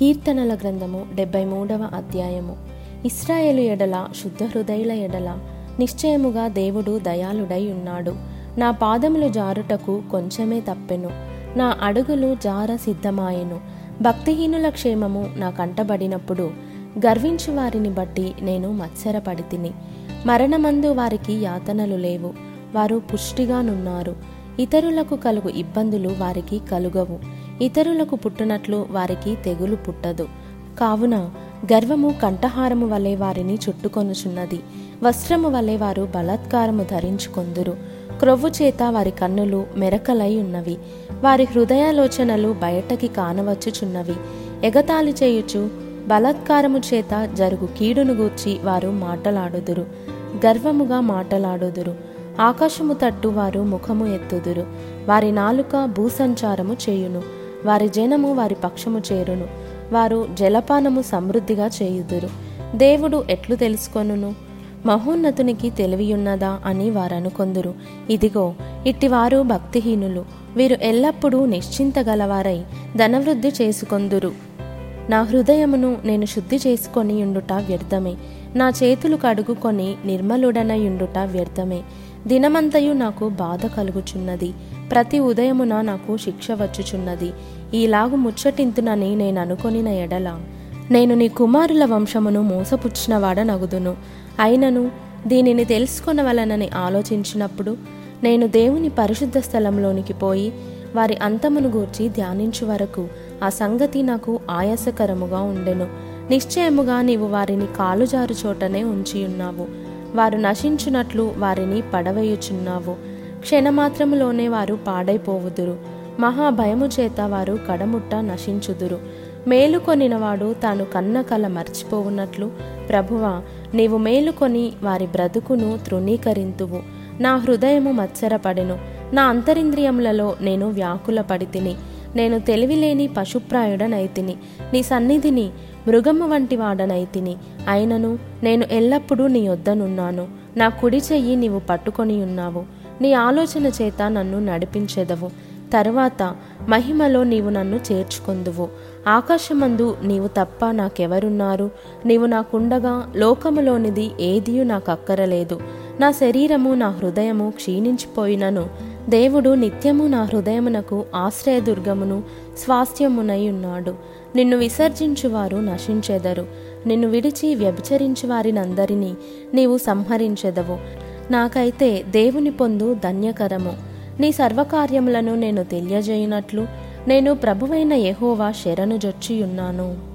కీర్తనల గ్రంథము డెబ్బై మూడవ అధ్యాయము. ఇస్రాయేలు ఎడల శుద్ధ హృదయుల ఎడల నిశ్చయముగా దేవుడు దయాళుడై ఉన్నాడు. నా పాదములు జారుటకు కొంచెమే తప్పెను. నా అడుగులు జార సిద్ధమాయెను. భక్తిహీనుల క్షేమము నా కంటబడినప్పుడు గర్వించు వారిని బట్టి నేను మత్సరపడి తిని మరణమందు వారికి యాతనలు లేవు. వారు పుష్టిగానున్నారు ఇతరులకు కలుగు ఇబ్బందులు వారికి కలుగవు. ఇతరులకు పుట్టునట్లు వారికి తెగులు పుట్టదు. కావున గర్వము కంఠహారము వలె వారిని చుట్టుకొనుచున్నది. వస్త్రము వలె వారు బలాత్కారము ధరించుకొందురు. క్రొవ్వు చేత వారి కన్నులు మెరకలై ఉన్నవి. వారి హృదయాలోచనలు బయటకి కానవచ్చుచున్నవి. ఎగతాళి చేయుచు బలాత్కారము చేత జరుగు కీడును గూర్చి వారు మాటలాడుదురు. గర్వముగా మాటలాడుదురు. ఆకాశము తట్టు వారు ముఖము ఎత్తుదురు. వారి నాలుక భూసంచారము చేయును. వారి జనము వారి పక్షము చేరును. వారు జలపానము సమృద్ధిగా చేయుదురు. దేవుడు ఎట్లు తెలుసుకొనును? మహోన్నతునికి తెలివియున్నదా అని వారనుకొందురు. ఇదిగో ఇట్టివారు భక్తిహీనులు. వీరు ఎల్లప్పుడూ నిశ్చింతగలవారై ధనవృద్ధి చేసుకొందురు. నా హృదయమును నేను శుద్ధి చేసుకొని ఉండుట వ్యర్థమే. నా చేతులు కడుగుకొని నిర్మలుడనయుండుట వ్యర్థమే. దినమంతయు నాకు బాధ కలుగుచున్నది. ప్రతి ఉదయమున నాకు శిక్ష వచ్చుచున్నది. ఈలాగు ముచ్చటింతునని నేను అనుకొనిన ఎడల. నేను నీ కుమారుల వంశమును మోసపుచ్చినవాడ నగుదును అయినను దీనిని తెలుసుకొనవలనని ఆలోచించినప్పుడు నేను దేవుని పరిశుద్ధ స్థలంలోనికి పోయి వారి అంతమును గూర్చి ధ్యానించు వరకు ఆ సంగతి నాకు ఆయాసకరముగా ఉండెను. నిశ్చయముగా నీవు వారిని కాలుజారు చోటనే ఉంచియున్నావు. వారు నశించునట్లు వారిని పడవేయుచున్నావు. క్షణమాత్రములోనే వారు పాడైపోవుదురు. మహాభయము చేత వారు కడముట్ట నశించుదురు. మేలుకొనినవాడు తాను కన్న కల మర్చిపోవున్నట్లు ప్రభువా నీవు మేలుకొని వారి బ్రతుకును తృణీకరింతువు. నా హృదయము మత్సరపడెను. నా అంతరింద్రియములలో నేను వ్యాకుల పడితిని నేను తెలివిలేని పశుప్రాయుడనైతిని. నీ సన్నిధిని మృగము వంటి వాడనైతిని అయినను నేను ఎల్లప్పుడూ నీ వద్దనున్నాను నా కుడి చెయ్యి నీవు పట్టుకొని ఉన్నావు నీ ఆలోచన చేత నన్ను నడిపించెదవు. తరువాత మహిమలో నీవు నన్ను చేర్చుకొందువు. ఆకాశమందు నీవు తప్ప నాకెవరున్నారు? నీవు నాకుండగా లోకములోనిది ఏదియు నాకు అక్కరలేదు నా శరీరము నా హృదయము క్షీణించిపోయినను. దేవుడు నిత్యము నా హృదయమునకు ఆశ్రయదుర్గమును స్వాస్థ్యమునై ఉన్నాడు. నిన్ను విసర్జించువారు నశించెదరు. నిన్ను విడిచి వ్యభిచరించు వారినందరినీ నీవు సంహరించెదవు. నాకైతే దేవుని పొందు ధన్యకరము. నీ సర్వకార్యములను నేను తెలియజేయునట్లు నేను ప్రభువైన యహోవా శరణు జొచ్చియున్నాను.